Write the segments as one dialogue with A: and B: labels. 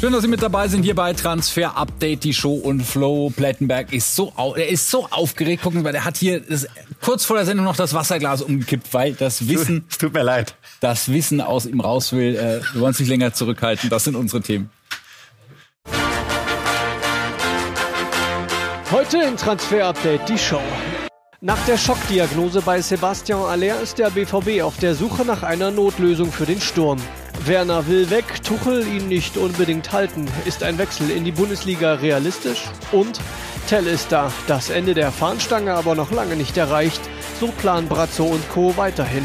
A: Schön, dass Sie mit dabei sind hier bei Transfer Update, die Show und Flo. Plettenberg ist so, er ist so aufgeregt. Gucken Sie mal, der hat hier das, kurz vor der Sendung noch das Wasserglas umgekippt, weil das Wissen,
B: es tut mir leid,
A: das Wissen aus ihm raus will. Äh, wir wollen sich länger zurückhalten. Das sind unsere Themen.
C: Heute in Transfer Update die Show. Nach der Schockdiagnose bei Sebastian Aller ist der BVB auf der Suche nach einer Notlösung für den Sturm. Werner will weg, Tuchel ihn nicht unbedingt halten. Ist ein Wechsel in die Bundesliga realistisch? Und Tell ist da, das Ende der Fahnenstange aber noch lange nicht erreicht. So planen Brazzo und Co. weiterhin.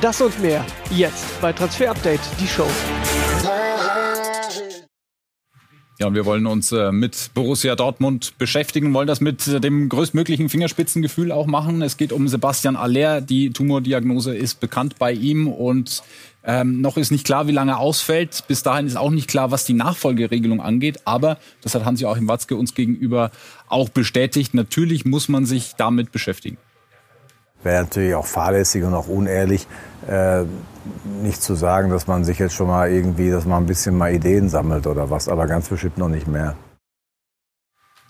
C: Das und mehr jetzt bei Transfer Update, die Show.
A: Ja, und wir wollen uns äh, mit Borussia Dortmund beschäftigen, wollen das mit äh, dem größtmöglichen Fingerspitzengefühl auch machen. Es geht um Sebastian Aller. Die Tumordiagnose ist bekannt bei ihm und ähm, noch ist nicht klar, wie lange er ausfällt. Bis dahin ist auch nicht klar, was die Nachfolgeregelung angeht. Aber das hat Hansi-Joachim Watzke uns gegenüber auch bestätigt. Natürlich muss man sich damit beschäftigen.
D: Wäre natürlich auch fahrlässig und auch unehrlich, äh, nicht zu sagen, dass man sich jetzt schon mal irgendwie, dass man ein bisschen mal Ideen sammelt oder was, aber ganz bestimmt noch nicht mehr.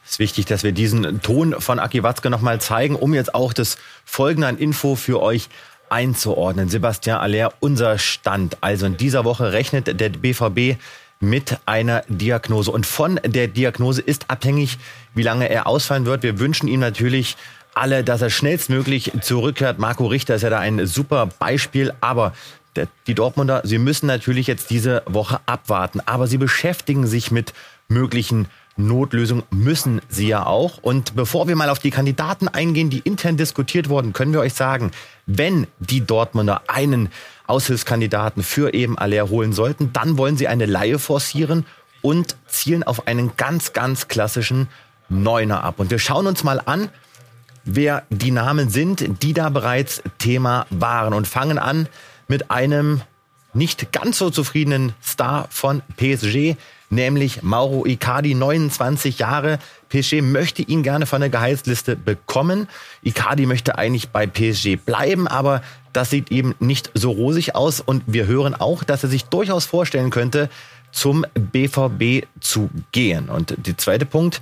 B: Es ist wichtig, dass wir diesen Ton von Aki Watzke nochmal zeigen, um jetzt auch das folgende an Info für euch einzuordnen. Sebastian Aller, unser Stand. Also in dieser Woche rechnet der BVB mit einer Diagnose. Und von der Diagnose ist abhängig, wie lange er ausfallen wird. Wir wünschen ihm natürlich alle, dass er schnellstmöglich zurückkehrt. Marco Richter ist ja da ein super Beispiel, aber die Dortmunder, sie müssen natürlich jetzt diese Woche abwarten, aber sie beschäftigen sich mit möglichen Notlösungen, müssen sie ja auch. Und bevor wir mal auf die Kandidaten eingehen, die intern diskutiert wurden, können wir euch sagen, wenn die Dortmunder einen Aushilfskandidaten für eben Aller holen sollten, dann wollen sie eine Laie forcieren und zielen auf einen ganz, ganz klassischen Neuner ab. Und wir schauen uns mal an, wer die Namen sind, die da bereits Thema waren und fangen an mit einem nicht ganz so zufriedenen Star von PSG, nämlich Mauro Icardi, 29 Jahre. PSG möchte ihn gerne von der Gehaltsliste bekommen. Icardi möchte eigentlich bei PSG bleiben, aber das sieht eben nicht so rosig aus und wir hören auch, dass er sich durchaus vorstellen könnte, zum BVB zu gehen. Und der zweite Punkt,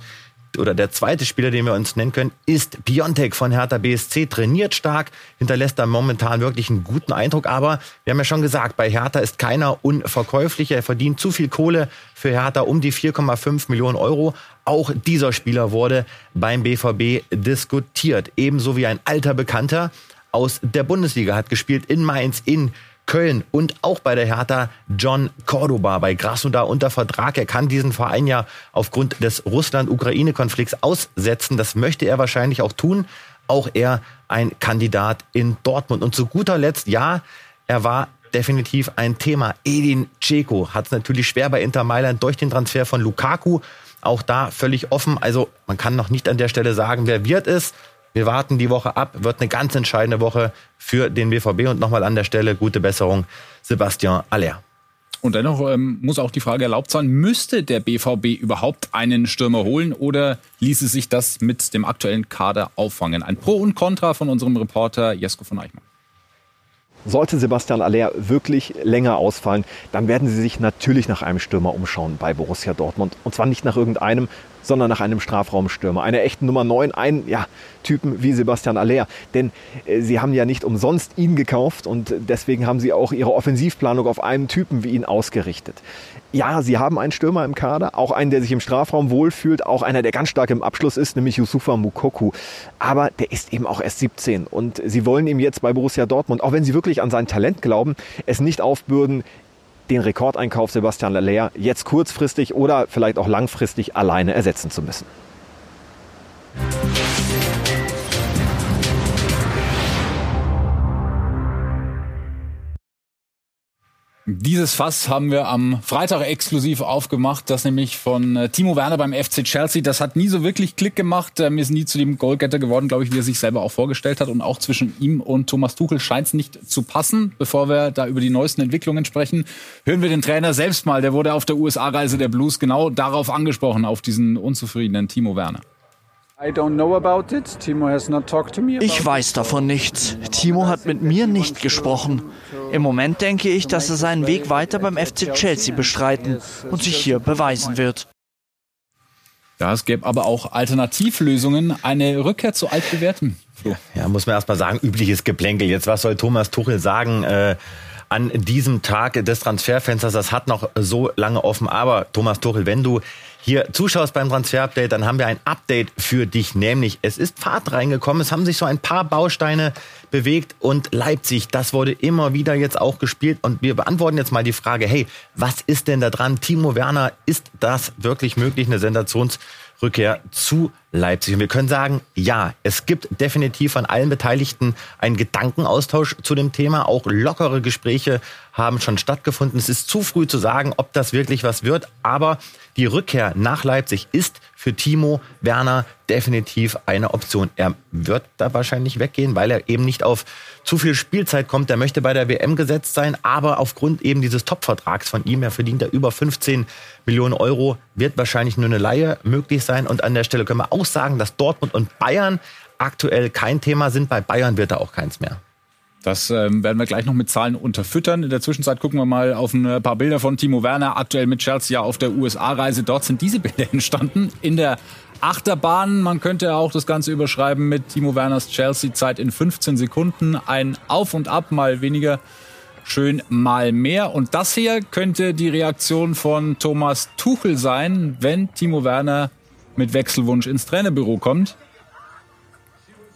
B: oder der zweite Spieler, den wir uns nennen können, ist Piontek von Hertha BSC. Trainiert stark, hinterlässt da momentan wirklich einen guten Eindruck. Aber wir haben ja schon gesagt, bei Hertha ist keiner unverkäuflich. Er verdient zu viel Kohle für Hertha, um die 4,5 Millionen Euro. Auch dieser Spieler wurde beim BVB diskutiert. Ebenso wie ein alter Bekannter aus der Bundesliga hat gespielt in Mainz, in Köln und auch bei der Hertha John Cordoba bei Krasnodar unter Vertrag. Er kann diesen Verein ja aufgrund des Russland-Ukraine-Konflikts aussetzen. Das möchte er wahrscheinlich auch tun. Auch er ein Kandidat in Dortmund. Und zu guter Letzt, ja, er war definitiv ein Thema. Edin Dzeko hat es natürlich schwer bei Inter Mailand durch den Transfer von Lukaku. Auch da völlig offen. Also man kann noch nicht an der Stelle sagen, wer wird es. Wir warten die Woche ab, wird eine ganz entscheidende Woche für den BVB und nochmal an der Stelle gute Besserung, Sebastian Aller.
A: Und dennoch ähm, muss auch die Frage erlaubt sein, müsste der BVB überhaupt einen Stürmer holen oder ließe sich das mit dem aktuellen Kader auffangen? Ein Pro und Contra von unserem Reporter Jesko von Eichmann.
E: Sollte Sebastian Aller wirklich länger ausfallen, dann werden sie sich natürlich nach einem Stürmer umschauen bei Borussia Dortmund. Und zwar nicht nach irgendeinem, sondern nach einem Strafraumstürmer. Einer echten Nummer 9, einen ja, Typen wie Sebastian Aller. Denn äh, sie haben ja nicht umsonst ihn gekauft und deswegen haben sie auch ihre Offensivplanung auf einen Typen wie ihn ausgerichtet. Ja, sie haben einen Stürmer im Kader, auch einen, der sich im Strafraum wohlfühlt, auch einer, der ganz stark im Abschluss ist, nämlich Yusufa Mukoku. Aber der ist eben auch erst 17 und sie wollen ihm jetzt bei Borussia Dortmund, auch wenn sie wirklich an sein Talent glauben, es nicht aufbürden, den Rekordeinkauf Sebastian Aller jetzt kurzfristig oder vielleicht auch langfristig alleine ersetzen zu müssen.
A: Dieses Fass haben wir am Freitag exklusiv aufgemacht, das nämlich von äh, Timo Werner beim FC Chelsea. Das hat nie so wirklich Klick gemacht. Ähm, ist nie zu dem Goalgetter geworden, glaube ich, wie er sich selber auch vorgestellt hat. Und auch zwischen ihm und Thomas Tuchel scheint es nicht zu passen. Bevor wir da über die neuesten Entwicklungen sprechen, hören wir den Trainer selbst mal. Der wurde auf der USA-Reise der Blues genau darauf angesprochen, auf diesen unzufriedenen Timo Werner.
F: Ich weiß davon nichts. Timo hat mit mir nicht gesprochen. Im Moment denke ich, dass er seinen Weg weiter beim FC Chelsea bestreiten und sich hier beweisen wird.
A: Ja, es gäbe aber auch Alternativlösungen, eine Rückkehr zu altbewährtem.
B: Ja, muss man erst mal sagen, übliches Geplänkel. Jetzt, was soll Thomas Tuchel sagen? Äh, an diesem Tag des Transferfensters. Das hat noch so lange offen. Aber Thomas Tuchel, wenn du hier zuschaust beim Transfer-Update, dann haben wir ein Update für dich. Nämlich, es ist Fahrt reingekommen. Es haben sich so ein paar Bausteine bewegt und Leipzig, das wurde immer wieder jetzt auch gespielt. Und wir beantworten jetzt mal die Frage, hey, was ist denn da dran? Timo Werner, ist das wirklich möglich, eine Sensationsrückkehr zu Leipzig. Und wir können sagen, ja, es gibt definitiv von allen Beteiligten einen Gedankenaustausch zu dem Thema. Auch lockere Gespräche haben schon stattgefunden. Es ist zu früh zu sagen, ob das wirklich was wird. Aber die Rückkehr nach Leipzig ist für Timo Werner definitiv eine Option. Er wird da wahrscheinlich weggehen, weil er eben nicht auf zu viel Spielzeit kommt. Er möchte bei der WM gesetzt sein, aber aufgrund eben dieses Top-Vertrags von ihm, er verdient er über 15 Millionen Euro, wird wahrscheinlich nur eine Laie möglich sein. Und an der Stelle können wir auch sagen, dass Dortmund und Bayern aktuell kein Thema sind. Bei Bayern wird da auch keins mehr.
A: Das ähm, werden wir gleich noch mit Zahlen unterfüttern. In der Zwischenzeit gucken wir mal auf ein paar Bilder von Timo Werner, aktuell mit Chelsea auf der USA-Reise. Dort sind diese Bilder entstanden in der Achterbahn. Man könnte auch das Ganze überschreiben mit Timo Werners Chelsea-Zeit in 15 Sekunden. Ein Auf und Ab, mal weniger schön, mal mehr. Und das hier könnte die Reaktion von Thomas Tuchel sein, wenn Timo Werner mit Wechselwunsch ins Trainerbüro kommt.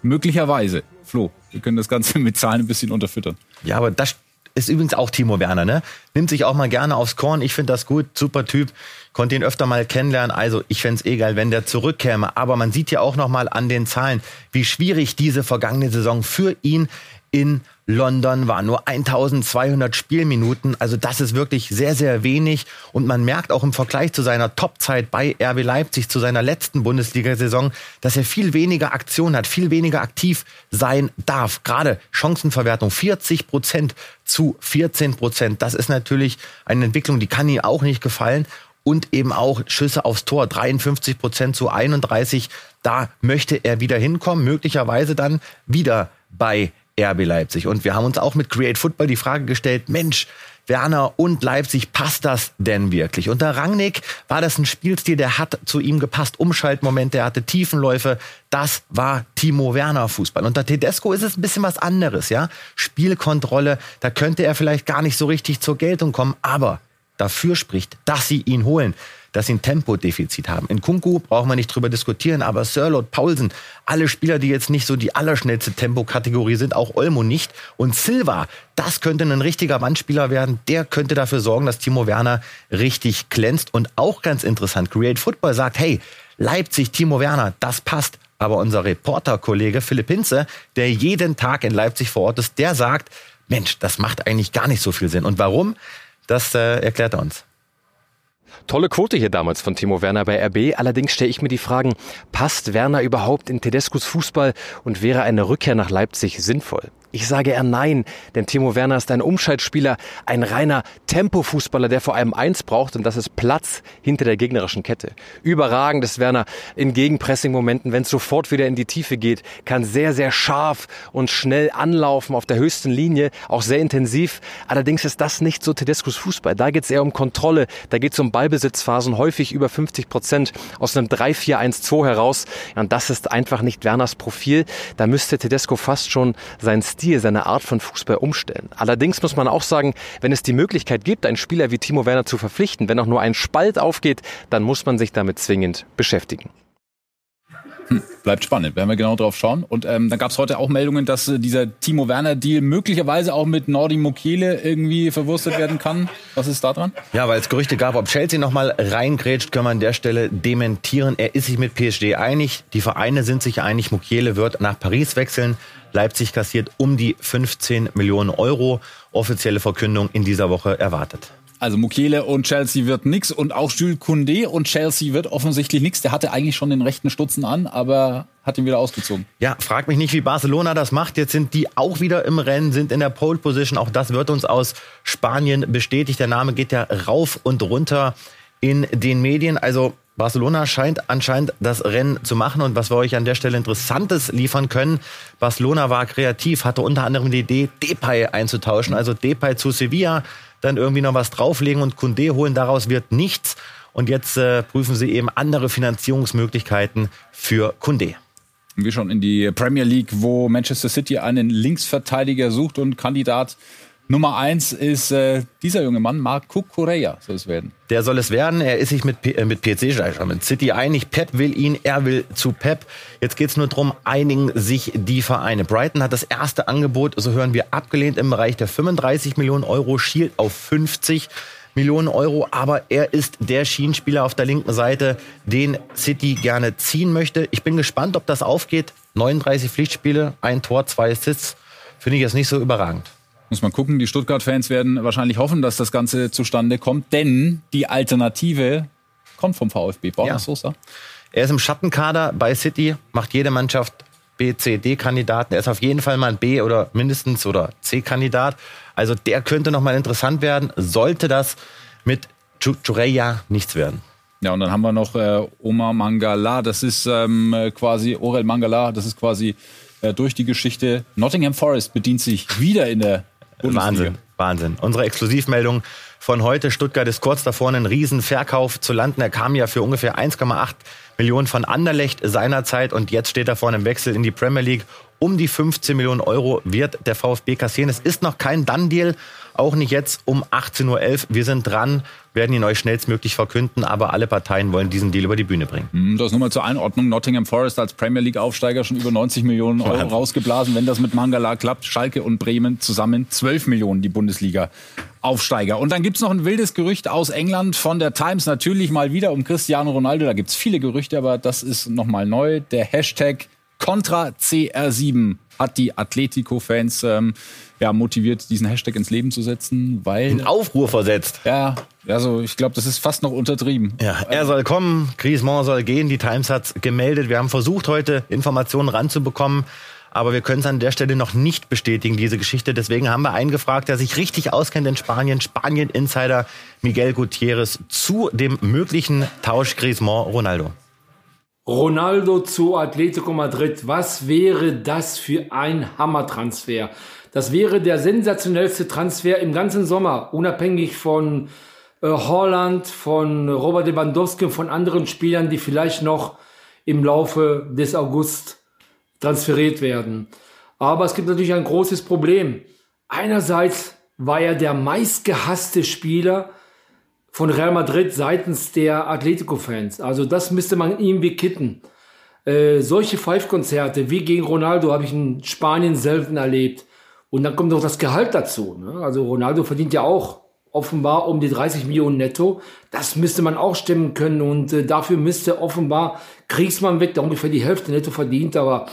A: Möglicherweise. Flo, wir können das Ganze mit Zahlen ein bisschen unterfüttern.
B: Ja, aber das ist übrigens auch Timo Werner, ne? Nimmt sich auch mal gerne aufs Korn. Ich finde das gut, super Typ. Konnte ihn öfter mal kennenlernen. Also ich fände es eh geil, wenn der zurückkäme. Aber man sieht ja auch noch mal an den Zahlen, wie schwierig diese vergangene Saison für ihn in London war. Nur 1200 Spielminuten. Also das ist wirklich sehr, sehr wenig. Und man merkt auch im Vergleich zu seiner Topzeit bei RB Leipzig, zu seiner letzten Bundesliga-Saison, dass er viel weniger Aktion hat, viel weniger aktiv sein darf. Gerade Chancenverwertung 40 Prozent zu 14 Prozent. Das ist natürlich eine Entwicklung, die kann ihm auch nicht gefallen. Und eben auch Schüsse aufs Tor, 53 Prozent zu 31. Da möchte er wieder hinkommen, möglicherweise dann wieder bei RB Leipzig. Und wir haben uns auch mit Create Football die Frage gestellt, Mensch, Werner und Leipzig, passt das denn wirklich? Unter Rangnick war das ein Spielstil, der hat zu ihm gepasst. Umschaltmomente, er hatte Tiefenläufe. Das war Timo Werner Fußball. Unter Tedesco ist es ein bisschen was anderes, ja? Spielkontrolle, da könnte er vielleicht gar nicht so richtig zur Geltung kommen, aber dafür spricht, dass sie ihn holen dass sie ein Tempodefizit haben. In Kunku brauchen wir nicht drüber diskutieren, aber Sirlot, Paulsen, alle Spieler, die jetzt nicht so die allerschnellste Tempokategorie sind, auch Olmo nicht. Und Silva, das könnte ein richtiger Wandspieler werden. Der könnte dafür sorgen, dass Timo Werner richtig glänzt. Und auch ganz interessant, Create Football sagt, hey, Leipzig, Timo Werner, das passt. Aber unser Reporterkollege Philipp Hinze, der jeden Tag in Leipzig vor Ort ist, der sagt, Mensch, das macht eigentlich gar nicht so viel Sinn. Und warum? Das äh, erklärt er uns.
E: Tolle Quote hier damals von Timo Werner bei RB. Allerdings stelle ich mir die Fragen, passt Werner überhaupt in Tedescos Fußball und wäre eine Rückkehr nach Leipzig sinnvoll? Ich sage eher nein, denn Timo Werner ist ein Umschaltspieler, ein reiner Tempofußballer, der vor allem eins braucht und das ist Platz hinter der gegnerischen Kette. Überragend ist Werner in Gegenpressing-Momenten, wenn es sofort wieder in die Tiefe geht, kann sehr, sehr scharf und schnell anlaufen auf der höchsten Linie, auch sehr intensiv. Allerdings ist das nicht so Tedescos Fußball. Da geht es eher um Kontrolle, da geht es um Ballbesitzphasen, häufig über 50 Prozent aus einem 3-4-1-2 heraus. und das ist einfach nicht Werners Profil. Da müsste Tedesco fast schon sein Stil Stil, seine Art von Fußball umstellen. Allerdings muss man auch sagen, wenn es die Möglichkeit gibt, einen Spieler wie Timo Werner zu verpflichten, wenn auch nur ein Spalt aufgeht, dann muss man sich damit zwingend beschäftigen.
A: Hm, bleibt spannend, werden wir genau drauf schauen. Und ähm, dann gab es heute auch Meldungen, dass äh, dieser Timo Werner-Deal möglicherweise auch mit Nordi Mukiele irgendwie verwurstet werden kann. Was ist da dran?
B: Ja, weil es Gerüchte gab, ob Chelsea nochmal reingrätscht, können wir an der Stelle dementieren. Er ist sich mit PSG einig. Die Vereine sind sich einig. Mukiele wird nach Paris wechseln. Leipzig kassiert um die 15 Millionen Euro. Offizielle Verkündung in dieser Woche erwartet.
A: Also Mukiele und Chelsea wird nix und auch Jules Koundé und Chelsea wird offensichtlich nix. Der hatte eigentlich schon den rechten Stutzen an, aber hat ihn wieder ausgezogen.
B: Ja, frag mich nicht, wie Barcelona das macht. Jetzt sind die auch wieder im Rennen, sind in der Pole Position. Auch das wird uns aus Spanien bestätigt. Der Name geht ja rauf und runter in den Medien. Also Barcelona scheint anscheinend das Rennen zu machen und was wir euch an der Stelle Interessantes liefern können. Barcelona war kreativ, hatte unter anderem die Idee, Depay einzutauschen, also Depay zu Sevilla, dann irgendwie noch was drauflegen und Kunde holen. Daraus wird nichts. Und jetzt äh, prüfen sie eben andere Finanzierungsmöglichkeiten für Kunde.
A: Wir schauen in die Premier League, wo Manchester City einen Linksverteidiger sucht und Kandidat Nummer eins ist äh, dieser junge Mann, Marco Correa, soll es werden.
B: Der soll es werden. Er ist sich mit, P äh, mit PC, mit City einig. Pep will ihn, er will zu Pep. Jetzt geht es nur darum, einigen sich die Vereine. Brighton hat das erste Angebot, so hören wir, abgelehnt im Bereich der 35 Millionen Euro, schielt auf 50. Millionen Euro, aber er ist der Schienenspieler auf der linken Seite, den City gerne ziehen möchte. Ich bin gespannt, ob das aufgeht. 39 Pflichtspiele, ein Tor, zwei Assists, finde ich jetzt nicht so überragend.
A: Muss man gucken. Die Stuttgart-Fans werden wahrscheinlich hoffen, dass das Ganze zustande kommt, denn die Alternative kommt vom VfB. Borna ja. Sosa.
B: Er ist im Schattenkader bei City, macht jede Mannschaft B, C, D-Kandidaten. Er ist auf jeden Fall mal ein B oder mindestens oder C-Kandidat. Also der könnte noch mal interessant werden. Sollte das mit Chureya nichts werden.
A: Ja, und dann haben wir noch äh, Omar Mangala. Das ist ähm, quasi Orel Mangala. Das ist quasi äh, durch die Geschichte. Nottingham Forest bedient sich wieder in der
B: Wahnsinn, Wahnsinn. Unsere Exklusivmeldung von heute. Stuttgart ist kurz davor, einen Riesenverkauf zu landen. Er kam ja für ungefähr 1,8 Millionen von Anderlecht seinerzeit und jetzt steht er vor einem Wechsel in die Premier League. Um die 15 Millionen Euro wird der VfB kassieren. Es ist noch kein Done-Deal, auch nicht jetzt um 18.11 Uhr. Wir sind dran, werden ihn euch schnellstmöglich verkünden, aber alle Parteien wollen diesen Deal über die Bühne bringen.
A: Hm, das nur mal zur Einordnung. Nottingham Forest als Premier League-Aufsteiger schon über 90 Millionen Euro rausgeblasen. Wenn das mit Mangala klappt, Schalke und Bremen zusammen 12 Millionen die Bundesliga. Aufsteiger. Und dann gibt's noch ein wildes Gerücht aus England von der Times, natürlich mal wieder um Cristiano Ronaldo. Da gibt's viele Gerüchte, aber das ist nochmal neu. Der Hashtag Contra CR7 hat die Atletico-Fans ähm, ja, motiviert, diesen Hashtag ins Leben zu setzen, weil.
B: In Aufruhr versetzt.
A: Ja, also ich glaube, das ist fast noch untertrieben.
B: Ja, er soll kommen, Griezmann soll gehen, die Times hat gemeldet. Wir haben versucht, heute Informationen ranzubekommen. Aber wir können es an der Stelle noch nicht bestätigen, diese Geschichte. Deswegen haben wir einen gefragt, der sich richtig auskennt in Spanien, Spanien-Insider Miguel Gutierrez zu dem möglichen Tausch Griezmann-Ronaldo.
G: Ronaldo zu Atletico Madrid. Was wäre das für ein Hammertransfer? Das wäre der sensationellste Transfer im ganzen Sommer, unabhängig von äh, Holland, von Robert Lewandowski und von anderen Spielern, die vielleicht noch im Laufe des August transferiert werden. Aber es gibt natürlich ein großes Problem. Einerseits war er der meistgehasste Spieler von Real Madrid seitens der Atletico-Fans. Also das müsste man irgendwie kitten. Äh, solche Five-Konzerte wie gegen Ronaldo habe ich in Spanien selten erlebt. Und dann kommt noch das Gehalt dazu. Ne? Also Ronaldo verdient ja auch offenbar um die 30 Millionen netto. Das müsste man auch stemmen können. Und äh, dafür müsste offenbar Kriegsmann weg, der ungefähr die Hälfte netto verdient. Aber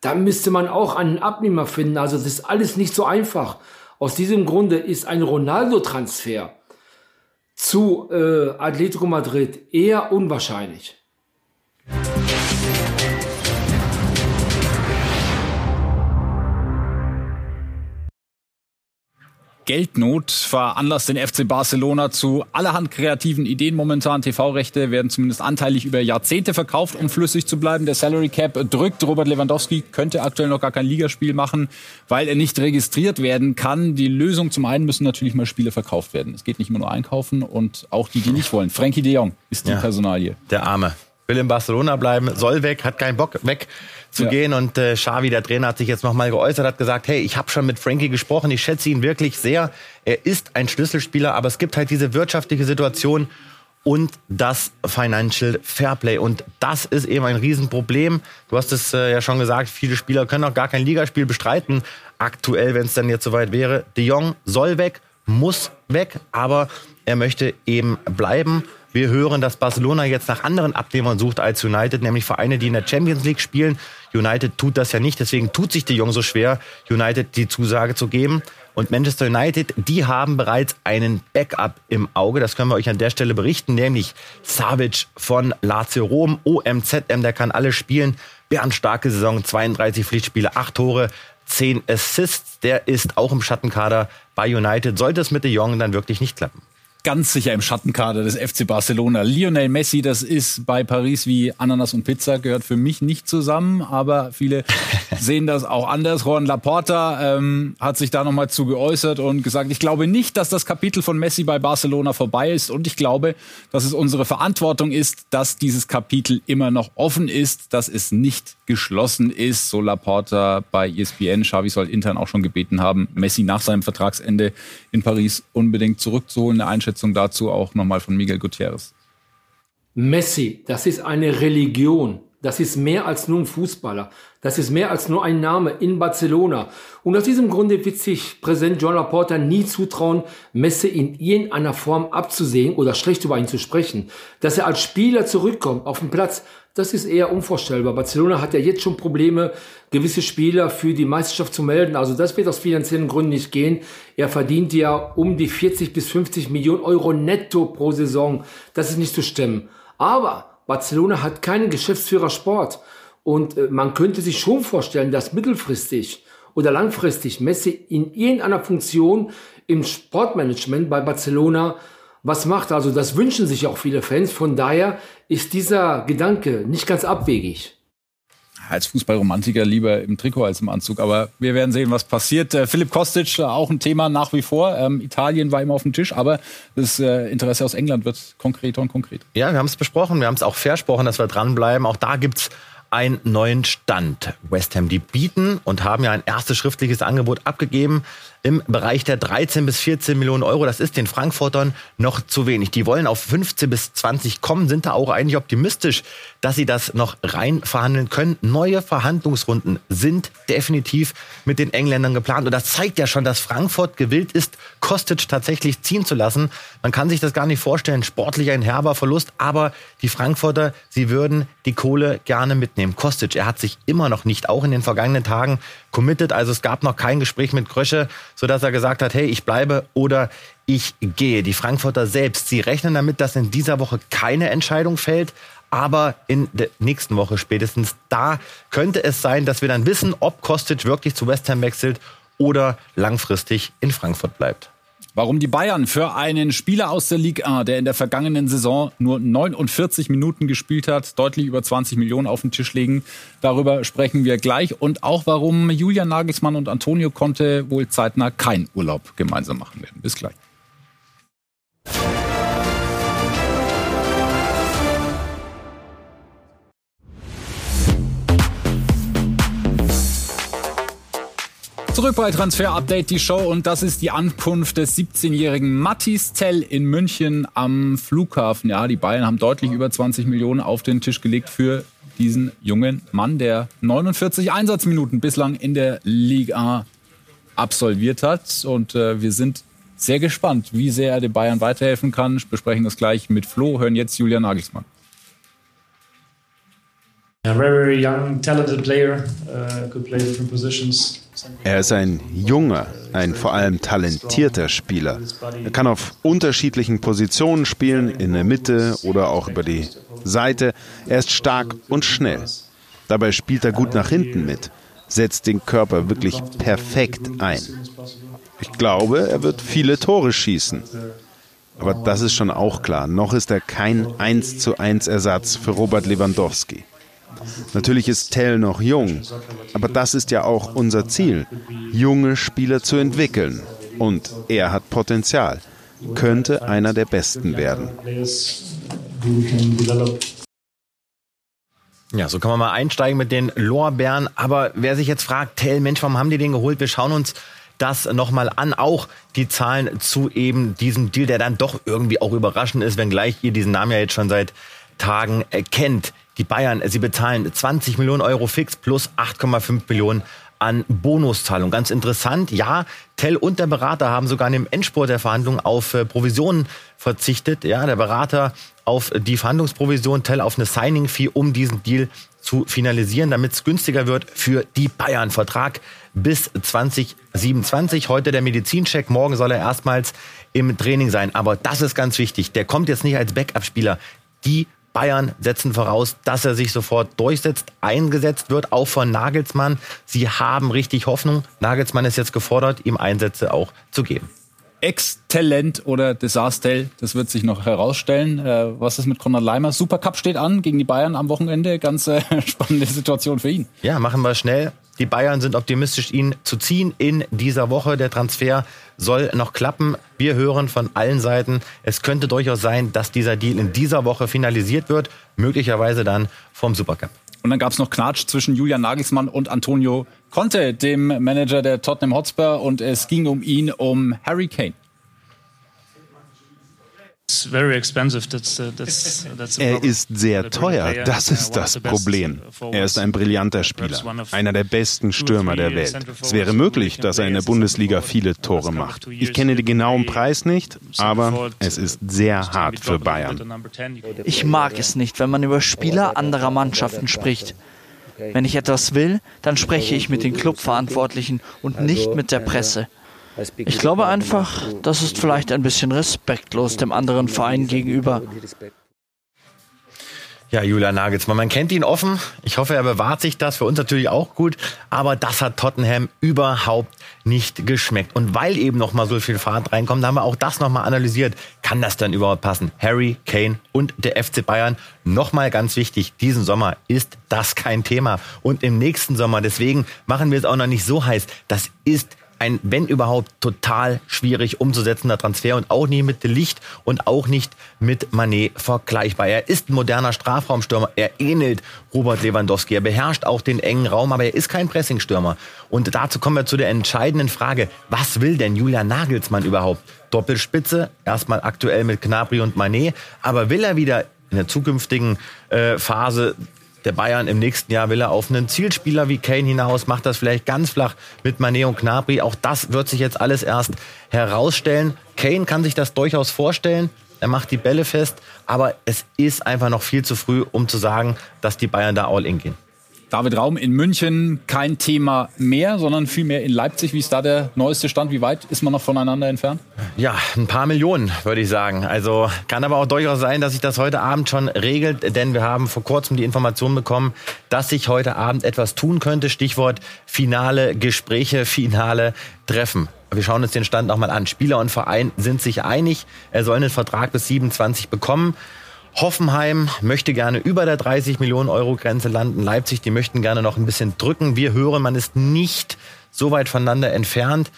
G: da müsste man auch einen Abnehmer finden. Also das ist alles nicht so einfach. Aus diesem Grunde ist ein Ronaldo-Transfer zu äh, Atletico Madrid eher unwahrscheinlich.
A: Geldnot veranlasst den FC Barcelona zu allerhand kreativen Ideen momentan. TV-Rechte werden zumindest anteilig über Jahrzehnte verkauft, um flüssig zu bleiben. Der Salary Cap drückt. Robert Lewandowski könnte aktuell noch gar kein Ligaspiel machen, weil er nicht registriert werden kann. Die Lösung zum einen müssen natürlich mal Spiele verkauft werden. Es geht nicht immer nur einkaufen und auch die, die nicht wollen. Frankie de Jong ist die ja, Personalie.
B: Der Arme. Will in Barcelona bleiben, soll weg, hat keinen Bock weg zu ja. gehen. Und äh, Xavi, der Trainer, hat sich jetzt nochmal geäußert, hat gesagt, hey, ich habe schon mit Frankie gesprochen, ich schätze ihn wirklich sehr. Er ist ein Schlüsselspieler, aber es gibt halt diese wirtschaftliche Situation und das Financial Fairplay. Und das ist eben ein Riesenproblem. Du hast es äh, ja schon gesagt, viele Spieler können auch gar kein Ligaspiel bestreiten. Aktuell, wenn es dann jetzt soweit wäre. De Jong soll weg, muss weg, aber er möchte eben bleiben. Wir hören, dass Barcelona jetzt nach anderen Abnehmern sucht als United, nämlich Vereine, die in der Champions League spielen. United tut das ja nicht, deswegen tut sich de Jong so schwer, United die Zusage zu geben. Und Manchester United, die haben bereits einen Backup im Auge. Das können wir euch an der Stelle berichten, nämlich Savic von Lazio Rom, OMZM, der kann alles spielen. Bernd starke Saison, 32 Pflichtspiele, 8 Tore, 10 Assists. Der ist auch im Schattenkader bei United. Sollte es mit de Jong dann wirklich nicht klappen?
A: Ganz sicher im Schattenkader des FC Barcelona. Lionel Messi, das ist bei Paris wie Ananas und Pizza, gehört für mich nicht zusammen, aber viele sehen das auch anders. Juan Laporta ähm, hat sich da nochmal zu geäußert und gesagt, ich glaube nicht, dass das Kapitel von Messi bei Barcelona vorbei ist und ich glaube, dass es unsere Verantwortung ist, dass dieses Kapitel immer noch offen ist, dass es nicht geschlossen ist. So Laporta bei ESPN. Xavi soll intern auch schon gebeten haben, Messi nach seinem Vertragsende in Paris unbedingt zurückzuholen. Eine Einschätzung dazu auch nochmal von Miguel Gutierrez.
G: Messi, das ist eine Religion. Das ist mehr als nur ein Fußballer. Das ist mehr als nur ein Name in Barcelona. Und aus diesem Grunde wird sich Präsident John Laporta nie zutrauen, Messi in irgendeiner Form abzusehen oder schlecht über ihn zu sprechen. Dass er als Spieler zurückkommt auf den Platz, das ist eher unvorstellbar. Barcelona hat ja jetzt schon Probleme, gewisse Spieler für die Meisterschaft zu melden. Also das wird aus finanziellen Gründen nicht gehen. Er verdient ja um die 40 bis 50 Millionen Euro netto pro Saison. Das ist nicht zu stemmen. Aber Barcelona hat keinen Geschäftsführer Sport. Und äh, man könnte sich schon vorstellen, dass mittelfristig oder langfristig Messi in irgendeiner Funktion im Sportmanagement bei Barcelona was macht. Also das wünschen sich auch viele Fans. Von daher ist dieser Gedanke nicht ganz abwegig
A: als Fußballromantiker lieber im Trikot als im Anzug. Aber wir werden sehen, was passiert. Äh, Philipp Kostic, äh, auch ein Thema nach wie vor. Ähm, Italien war immer auf dem Tisch, aber das äh, Interesse aus England wird konkreter und konkreter.
B: Ja, wir haben es besprochen. Wir haben es auch versprochen, dass wir dranbleiben. Auch da gibt's einen neuen Stand. West Ham, die bieten und haben ja ein erstes schriftliches Angebot abgegeben im Bereich der 13 bis 14 Millionen Euro. Das ist den Frankfurtern noch zu wenig. Die wollen auf 15 bis 20 kommen, sind da auch eigentlich optimistisch, dass sie das noch rein verhandeln können. Neue Verhandlungsrunden sind definitiv mit den Engländern geplant. Und das zeigt ja schon, dass Frankfurt gewillt ist, Kostic tatsächlich ziehen zu lassen. Man kann sich das gar nicht vorstellen. Sportlich ein herber Verlust. Aber die Frankfurter, sie würden die Kohle gerne mitnehmen. Kostic, er hat sich immer noch nicht, auch in den vergangenen Tagen, committed. Also es gab noch kein Gespräch mit Krösche, sodass er gesagt hat, hey, ich bleibe oder ich gehe. Die Frankfurter selbst, sie rechnen damit, dass in dieser Woche keine Entscheidung fällt. Aber in der nächsten Woche spätestens, da könnte es sein, dass wir dann wissen, ob Kostic wirklich zu West Ham wechselt oder langfristig in Frankfurt bleibt.
A: Warum die Bayern für einen Spieler aus der Ligue 1, der in der vergangenen Saison nur 49 Minuten gespielt hat, deutlich über 20 Millionen auf den Tisch legen, darüber sprechen wir gleich. Und auch warum Julian Nagelsmann und Antonio Conte wohl zeitnah keinen Urlaub gemeinsam machen werden. Bis gleich. Zurück bei Transfer Update, die Show. Und das ist die Ankunft des 17-jährigen Mattis Tell in München am Flughafen. Ja, die Bayern haben deutlich über 20 Millionen auf den Tisch gelegt für diesen jungen Mann, der 49 Einsatzminuten bislang in der Liga absolviert hat. Und äh, wir sind sehr gespannt, wie sehr er den Bayern weiterhelfen kann. Besprechen das gleich mit Flo, hören jetzt Julian Nagelsmann.
H: A very, very young, talented player, uh, could play different positions.
I: Er ist ein junger, ein vor allem talentierter Spieler. Er kann auf unterschiedlichen Positionen spielen, in der Mitte oder auch über die Seite. Er ist stark und schnell. Dabei spielt er gut nach hinten mit, setzt den Körper wirklich perfekt ein. Ich glaube, er wird viele Tore schießen. Aber das ist schon auch klar. Noch ist er kein 1 zu 1 Ersatz für Robert Lewandowski. Natürlich ist Tell noch jung, aber das ist ja auch unser Ziel, junge Spieler zu entwickeln. Und er hat Potenzial, könnte einer der Besten werden.
B: Ja, so kann man mal einsteigen mit den Lorbeeren. Aber wer sich jetzt fragt, Tell, Mensch, warum haben die den geholt? Wir schauen uns das nochmal an. Auch die Zahlen zu eben diesem Deal, der dann doch irgendwie auch überraschend ist, wenngleich ihr diesen Namen ja jetzt schon seit Tagen kennt. Die Bayern, sie bezahlen 20 Millionen Euro fix plus 8,5 Millionen an Bonuszahlung. Ganz interessant, ja, Tell und der Berater haben sogar in dem Endspurt der Verhandlungen auf äh, Provisionen verzichtet. Ja, der Berater auf die Verhandlungsprovision, Tell auf eine Signing-Fee, um diesen Deal zu finalisieren, damit es günstiger wird für die Bayern. Vertrag bis 2027. Heute der Medizincheck, morgen soll er erstmals im Training sein. Aber das ist ganz wichtig. Der kommt jetzt nicht als Backup-Spieler. Die Bayern setzen voraus, dass er sich sofort durchsetzt, eingesetzt wird, auch von Nagelsmann. Sie haben richtig Hoffnung. Nagelsmann ist jetzt gefordert, ihm Einsätze auch zu geben.
A: Ex-Talent oder Desaster, das wird sich noch herausstellen. Äh, was ist mit Konrad Leimer? Supercup steht an gegen die Bayern am Wochenende. Ganz äh, spannende Situation für ihn.
B: Ja, machen wir schnell. Die Bayern sind optimistisch, ihn zu ziehen in dieser Woche. Der Transfer soll noch klappen. Wir hören von allen Seiten, es könnte durchaus sein, dass dieser Deal in dieser Woche finalisiert wird, möglicherweise dann vom Supercup.
A: Und dann gab es noch Knatsch zwischen Julian Nagelsmann und Antonio Conte, dem Manager der Tottenham Hotspur. Und es ging um ihn, um Harry Kane.
I: Er ist sehr teuer, das ist das Problem. Er ist ein brillanter Spieler, einer der besten Stürmer der Welt. Es wäre möglich, dass er in der Bundesliga viele Tore macht. Ich kenne den genauen Preis nicht, aber es ist sehr hart für Bayern.
F: Ich mag es nicht, wenn man über Spieler anderer Mannschaften spricht. Wenn ich etwas will, dann spreche ich mit den Clubverantwortlichen und nicht mit der Presse. Ich glaube einfach, das ist vielleicht ein bisschen respektlos dem anderen Verein gegenüber.
B: Ja, Julian Nagelsmann, man kennt ihn offen. Ich hoffe, er bewahrt sich das. Für uns natürlich auch gut. Aber das hat Tottenham überhaupt nicht geschmeckt. Und weil eben noch mal so viel Fahrt reinkommt, haben wir auch das noch mal analysiert. Kann das denn überhaupt passen? Harry, Kane und der FC Bayern. Noch mal ganz wichtig, diesen Sommer ist das kein Thema. Und im nächsten Sommer, deswegen machen wir es auch noch nicht so heiß. Das ist ein, wenn überhaupt, total schwierig umzusetzender Transfer und auch nicht mit Licht und auch nicht mit Manet vergleichbar. Er ist ein moderner Strafraumstürmer. Er ähnelt Robert Lewandowski. Er beherrscht auch den engen Raum, aber er ist kein Pressingstürmer. Und dazu kommen wir zu der entscheidenden Frage. Was will denn Julian Nagelsmann überhaupt? Doppelspitze, erstmal aktuell mit Knabri und Manet. Aber will er wieder in der zukünftigen äh, Phase der Bayern im nächsten Jahr will er auf einen Zielspieler wie Kane hinaus, macht das vielleicht ganz flach mit Mané und Gnabry. Auch das wird sich jetzt alles erst herausstellen. Kane kann sich das durchaus vorstellen. Er macht die Bälle fest, aber es ist einfach noch viel zu früh, um zu sagen, dass die Bayern da all in gehen.
A: David Raum in München kein Thema mehr, sondern vielmehr in Leipzig. Wie ist da der neueste Stand? Wie weit ist man noch voneinander entfernt?
B: Ja, ein paar Millionen, würde ich sagen. Also kann aber auch durchaus sein, dass sich das heute Abend schon regelt, denn wir haben vor kurzem die Information bekommen, dass sich heute Abend etwas tun könnte. Stichwort finale Gespräche, finale Treffen. Wir schauen uns den Stand nochmal an. Spieler und Verein sind sich einig. Er soll einen Vertrag bis 27 bekommen. Hoffenheim möchte gerne über der 30 Millionen Euro Grenze landen. Leipzig, die möchten gerne noch ein bisschen drücken. Wir hören, man ist nicht so weit voneinander entfernt.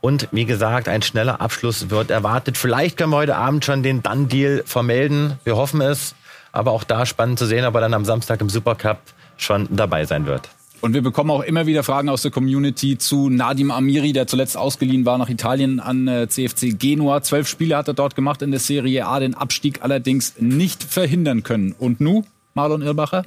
B: Und wie gesagt, ein schneller Abschluss wird erwartet. Vielleicht können wir heute Abend schon den Done-Deal vermelden. Wir hoffen es. Aber auch da spannend zu sehen, ob er dann am Samstag im Supercup schon dabei sein wird.
A: Und wir bekommen auch immer wieder Fragen aus der Community zu Nadim Amiri, der zuletzt ausgeliehen war nach Italien an äh, CFC Genua. Zwölf Spiele hat er dort gemacht in der Serie A, den Abstieg allerdings nicht verhindern können. Und nu, Marlon Irbacher?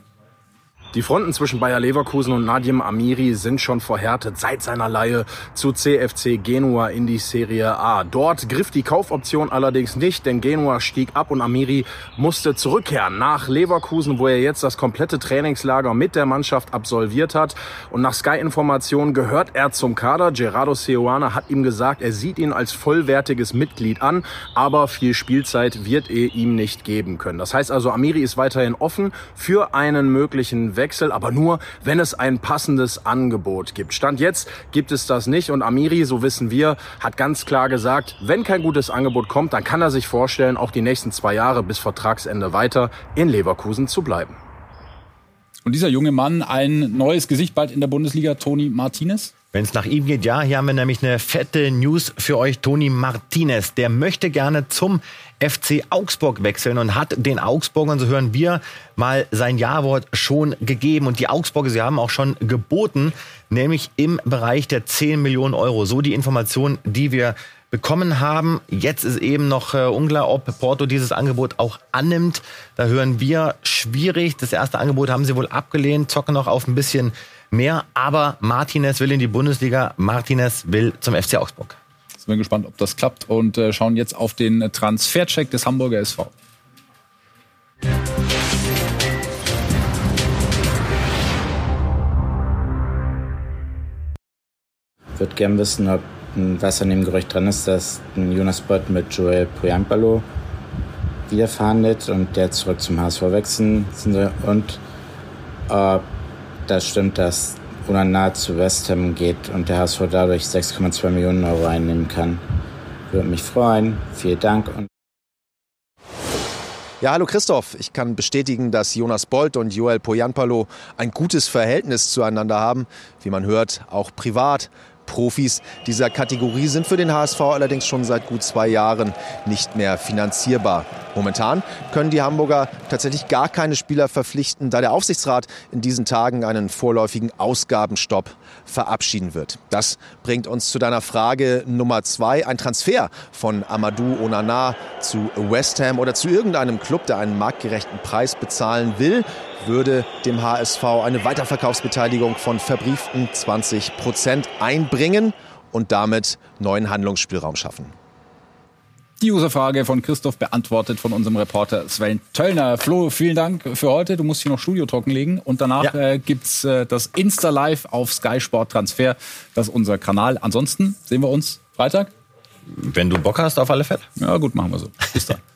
J: Die Fronten zwischen Bayer Leverkusen und Nadim Amiri sind schon verhärtet seit seiner Leihe zu CFC Genua in die Serie A. Dort griff die Kaufoption allerdings nicht, denn Genua stieg ab und Amiri musste zurückkehren nach Leverkusen, wo er jetzt das komplette Trainingslager mit der Mannschaft absolviert hat. Und nach Sky-Informationen gehört er zum Kader. Gerardo Seoane hat ihm gesagt, er sieht ihn als vollwertiges Mitglied an, aber viel Spielzeit wird er ihm nicht geben können. Das heißt also, Amiri ist weiterhin offen für einen möglichen Wechsel Wechsel, aber nur, wenn es ein passendes Angebot gibt. Stand jetzt gibt es das nicht und Amiri, so wissen wir, hat ganz klar gesagt, wenn kein gutes Angebot kommt, dann kann er sich vorstellen, auch die nächsten zwei Jahre bis Vertragsende weiter in Leverkusen zu bleiben.
A: Und dieser junge Mann, ein neues Gesicht bald in der Bundesliga, Toni Martinez?
B: Wenn es nach ihm geht, ja, hier haben wir nämlich eine fette News für euch. Toni Martinez, der möchte gerne zum FC Augsburg wechseln und hat den Augsburgern, so hören wir, mal sein Ja-Wort schon gegeben. Und die Augsburger, sie haben auch schon geboten, nämlich im Bereich der 10 Millionen Euro. So die Information, die wir bekommen haben. Jetzt ist eben noch äh, unklar, ob Porto dieses Angebot auch annimmt. Da hören wir schwierig. Das erste Angebot haben sie wohl abgelehnt, zocken noch auf ein bisschen mehr. Aber Martinez will in die Bundesliga. Martinez will zum FC Augsburg.
A: Sind wir gespannt, ob das klappt und äh, schauen jetzt auf den Transfercheck des Hamburger SV.
K: Ich würde gerne wissen, ob was an dem Gerücht dran ist, dass ein Jonas Bott mit Joel Poyampalo wieder verhandelt und der zurück zum HSV wechseln soll und ob das stimmt, dass Onana zu West Ham geht und der HSV dadurch 6,2 Millionen Euro einnehmen kann. Würde mich freuen. Vielen Dank.
L: Ja, hallo Christoph. Ich kann bestätigen, dass Jonas Bolt und Joel Poyanpalo ein gutes Verhältnis zueinander haben. Wie man hört, auch privat. Profis dieser Kategorie sind für den HSV allerdings schon seit gut zwei Jahren nicht mehr finanzierbar. Momentan können die Hamburger tatsächlich gar keine Spieler verpflichten, da der Aufsichtsrat in diesen Tagen einen vorläufigen Ausgabenstopp verabschieden wird. Das bringt uns zu deiner Frage Nummer zwei. Ein Transfer von Amadou Onana zu West Ham oder zu irgendeinem Club, der einen marktgerechten Preis bezahlen will, würde dem HSV eine Weiterverkaufsbeteiligung von verbrieften 20 Prozent einbringen und damit neuen Handlungsspielraum schaffen.
A: Die Userfrage von Christoph beantwortet von unserem Reporter Sven Töllner. Flo, vielen Dank für heute. Du musst hier noch Studio trockenlegen. Und danach ja. äh, gibt's äh, das Insta-Live auf Sky Sport Transfer. Das ist unser Kanal. Ansonsten sehen wir uns Freitag.
B: Wenn du Bock hast, auf alle Fälle.
A: Ja, gut, machen wir so. Bis dann.